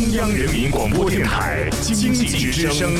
中央人民广播电台经济之声，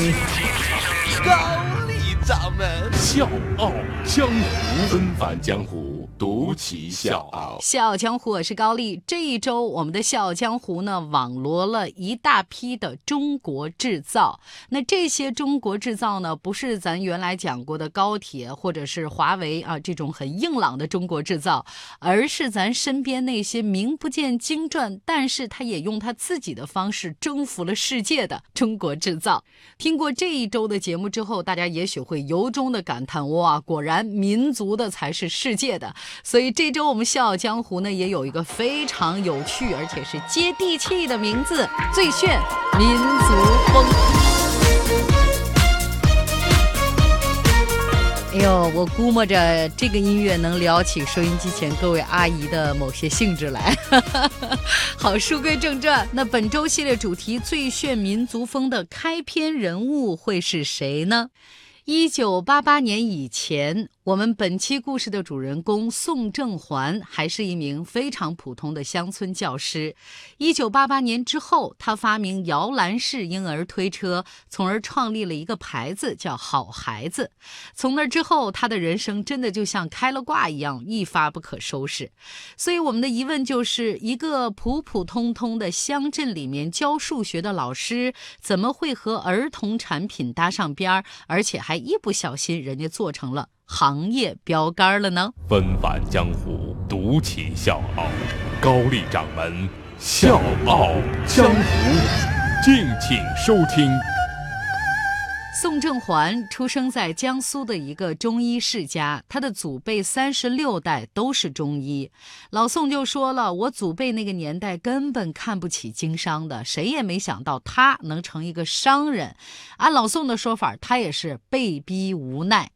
高丽掌门。笑傲江湖，纷繁江湖，独骑笑傲。笑傲江湖，我是高丽。这一周，我们的笑傲江湖呢，网罗了一大批的中国制造。那这些中国制造呢，不是咱原来讲过的高铁或者是华为啊这种很硬朗的中国制造，而是咱身边那些名不见经传，但是他也用他自己的方式征服了世界的中国制造。听过这一周的节目之后，大家也许会由衷的感叹：哇，果然民族的才是世界的。所以这周我们笑傲江湖呢，也有一个非常有趣而且是接地气的名字——最炫民族风。哎呦，我估摸着这个音乐能撩起收音机前各位阿姨的某些兴致来。好，书归正传，那本周系列主题“最炫民族风”的开篇人物会是谁呢？一九八八年以前，我们本期故事的主人公宋正环还是一名非常普通的乡村教师。一九八八年之后，他发明摇篮式婴儿推车，从而创立了一个牌子叫“好孩子”。从那之后，他的人生真的就像开了挂一样，一发不可收拾。所以，我们的疑问就是：一个普普通通的乡镇里面教数学的老师，怎么会和儿童产品搭上边儿，而且还一不小心人家做成了行业标杆了呢？纷繁江湖，独起笑傲。高丽掌门笑傲江湖，敬请收听。宋正环出生在江苏的一个中医世家，他的祖辈三十六代都是中医。老宋就说了：“我祖辈那个年代根本看不起经商的，谁也没想到他能成一个商人。按老宋的说法，他也是被逼无奈。”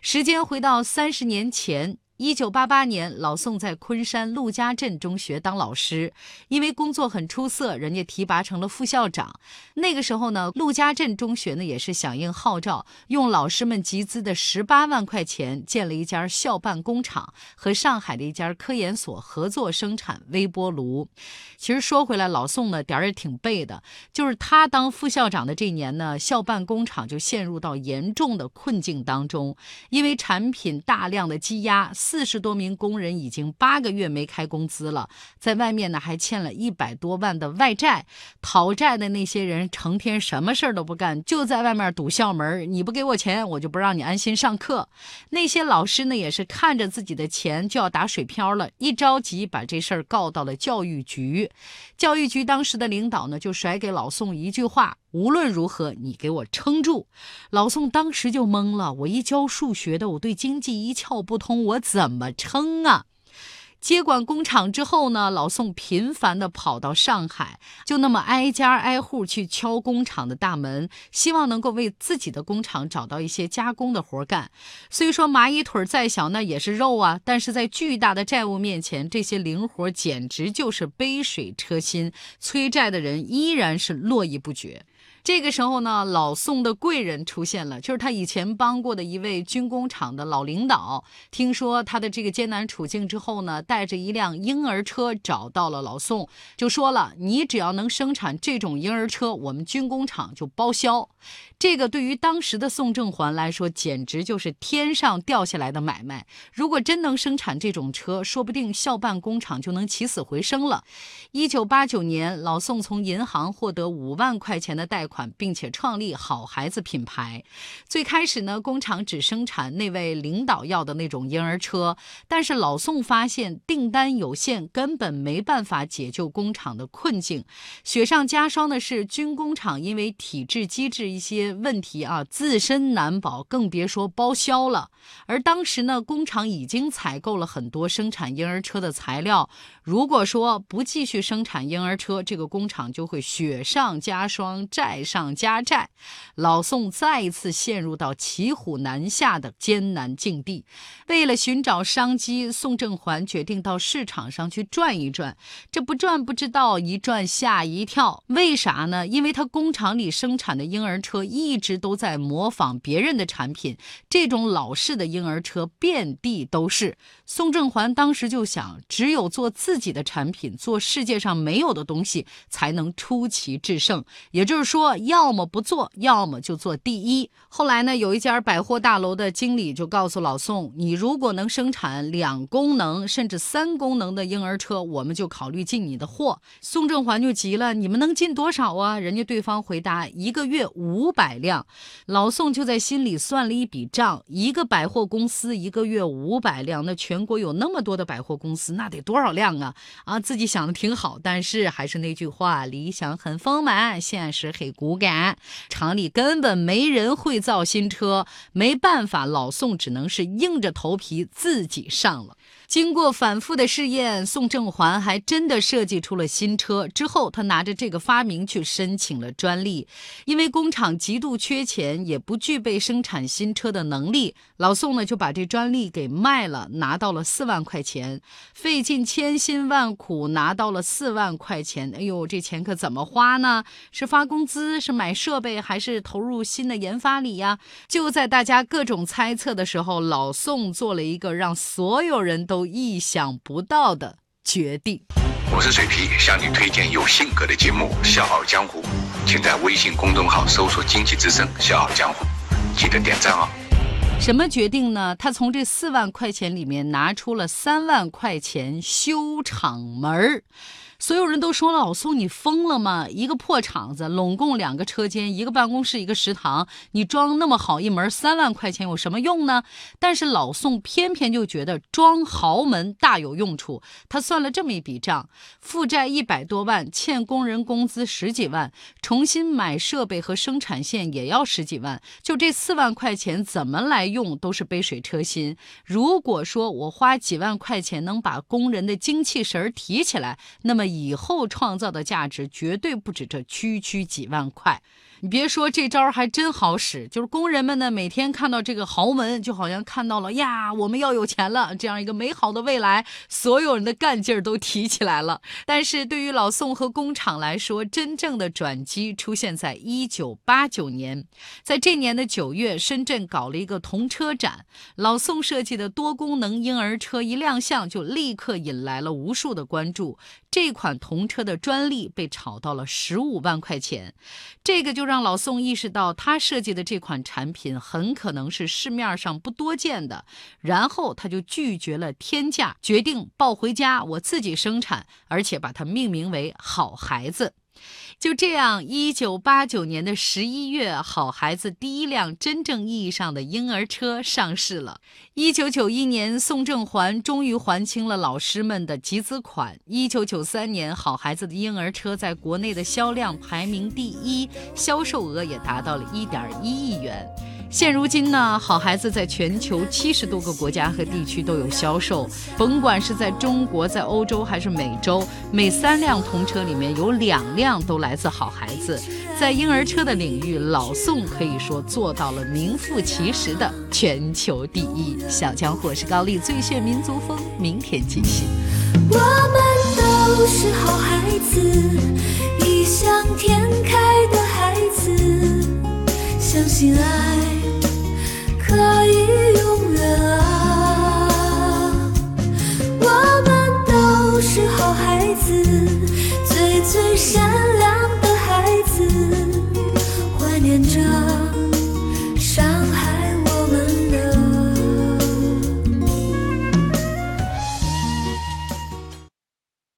时间回到三十年前。一九八八年，老宋在昆山陆家镇中学当老师，因为工作很出色，人家提拔成了副校长。那个时候呢，陆家镇中学呢也是响应号召，用老师们集资的十八万块钱建了一家校办工厂，和上海的一家科研所合作生产微波炉。其实说回来，老宋呢点儿也挺背的，就是他当副校长的这一年呢，校办工厂就陷入到严重的困境当中，因为产品大量的积压。四十多名工人已经八个月没开工资了，在外面呢还欠了一百多万的外债。讨债的那些人成天什么事儿都不干，就在外面堵校门。你不给我钱，我就不让你安心上课。那些老师呢，也是看着自己的钱就要打水漂了，一着急把这事儿告到了教育局。教育局当时的领导呢，就甩给老宋一句话。无论如何，你给我撑住！老宋当时就懵了。我一教数学的，我对经济一窍不通，我怎么撑啊？接管工厂之后呢，老宋频繁地跑到上海，就那么挨家挨户去敲工厂的大门，希望能够为自己的工厂找到一些加工的活干。虽说蚂蚁腿再小，那也是肉啊，但是在巨大的债务面前，这些零活简直就是杯水车薪，催债的人依然是络绎不绝。这个时候呢，老宋的贵人出现了，就是他以前帮过的一位军工厂的老领导。听说他的这个艰难处境之后呢，带着一辆婴儿车找到了老宋，就说了：“你只要能生产这种婴儿车，我们军工厂就包销。”这个对于当时的宋正环来说，简直就是天上掉下来的买卖。如果真能生产这种车，说不定校办工厂就能起死回生了。一九八九年，老宋从银行获得五万块钱的贷款，款并且创立好孩子品牌。最开始呢，工厂只生产那位领导要的那种婴儿车，但是老宋发现订单有限，根本没办法解救工厂的困境。雪上加霜的是，军工厂因为体制机制一些问题啊，自身难保，更别说包销了。而当时呢，工厂已经采购了很多生产婴儿车的材料。如果说不继续生产婴儿车，这个工厂就会雪上加霜，债上加债，老宋再一次陷入到骑虎难下的艰难境地。为了寻找商机，宋正环决定到市场上去转一转。这不转不知道，一转吓一跳。为啥呢？因为他工厂里生产的婴儿车一直都在模仿别人的产品，这种老式的婴儿车遍地都是。宋正环当时就想，只有做自己的产品，做世界上没有的东西，才能出奇制胜。也就是说，要么不做，要么就做第一。后来呢，有一家百货大楼的经理就告诉老宋：“你如果能生产两功能甚至三功能的婴儿车，我们就考虑进你的货。”宋正环就急了：“你们能进多少啊？”人家对方回答：“一个月五百辆。”老宋就在心里算了一笔账：一个百货公司一个月五百辆，那全。国有那么多的百货公司，那得多少辆啊？啊，自己想的挺好，但是还是那句话，理想很丰满，现实很骨感。厂里根本没人会造新车，没办法，老宋只能是硬着头皮自己上了。经过反复的试验，宋正环还真的设计出了新车。之后，他拿着这个发明去申请了专利。因为工厂极度缺钱，也不具备生产新车的能力，老宋呢就把这专利给卖了，拿到了四万块钱。费尽千辛万苦拿到了四万块钱，哎呦，这钱可怎么花呢？是发工资，是买设备，还是投入新的研发里呀？就在大家各种猜测的时候，老宋做了一个让所有人都。意想不到的决定。我是水皮，向你推荐有性格的节目《笑傲江湖》，请在微信公众号搜索“经济之声笑傲江湖”，记得点赞哦。什么决定呢？他从这四万块钱里面拿出了三万块钱修厂门儿。所有人都说老宋，你疯了吗？一个破厂子，拢共两个车间，一个办公室，一个食堂，你装那么好一门，三万块钱有什么用呢？但是老宋偏偏就觉得装豪门大有用处。他算了这么一笔账：负债一百多万，欠工人工资十几万，重新买设备和生产线也要十几万。就这四万块钱怎么来用都是杯水车薪。如果说我花几万块钱能把工人的精气神提起来，那么。以后创造的价值绝对不止这区区几万块。你别说，这招还真好使。就是工人们呢，每天看到这个豪门，就好像看到了呀，我们要有钱了，这样一个美好的未来，所有人的干劲儿都提起来了。但是对于老宋和工厂来说，真正的转机出现在一九八九年，在这年的九月，深圳搞了一个童车展，老宋设计的多功能婴儿车一亮相，就立刻引来了无数的关注。这款童车的专利被炒到了十五万块钱，这个就让老宋意识到他设计的这款产品很可能是市面上不多见的。然后他就拒绝了天价，决定抱回家，我自己生产，而且把它命名为“好孩子”。就这样，一九八九年的十一月，好孩子第一辆真正意义上的婴儿车上市了。一九九一年，宋正环终于还清了老师们的集资款。一九九三年，好孩子的婴儿车在国内的销量排名第一，销售额也达到了一点一亿元。现如今呢，好孩子在全球七十多个国家和地区都有销售，甭管是在中国、在欧洲还是美洲，每三辆童车里面有两辆都来自好孩子。在婴儿车的领域，老宋可以说做到了名副其实的全球第一。小江湖是高丽最炫民族风，明天继续。我们都是好孩子，异想天开的孩子，相信爱。可以永远啊！我们都是好孩子，最最善良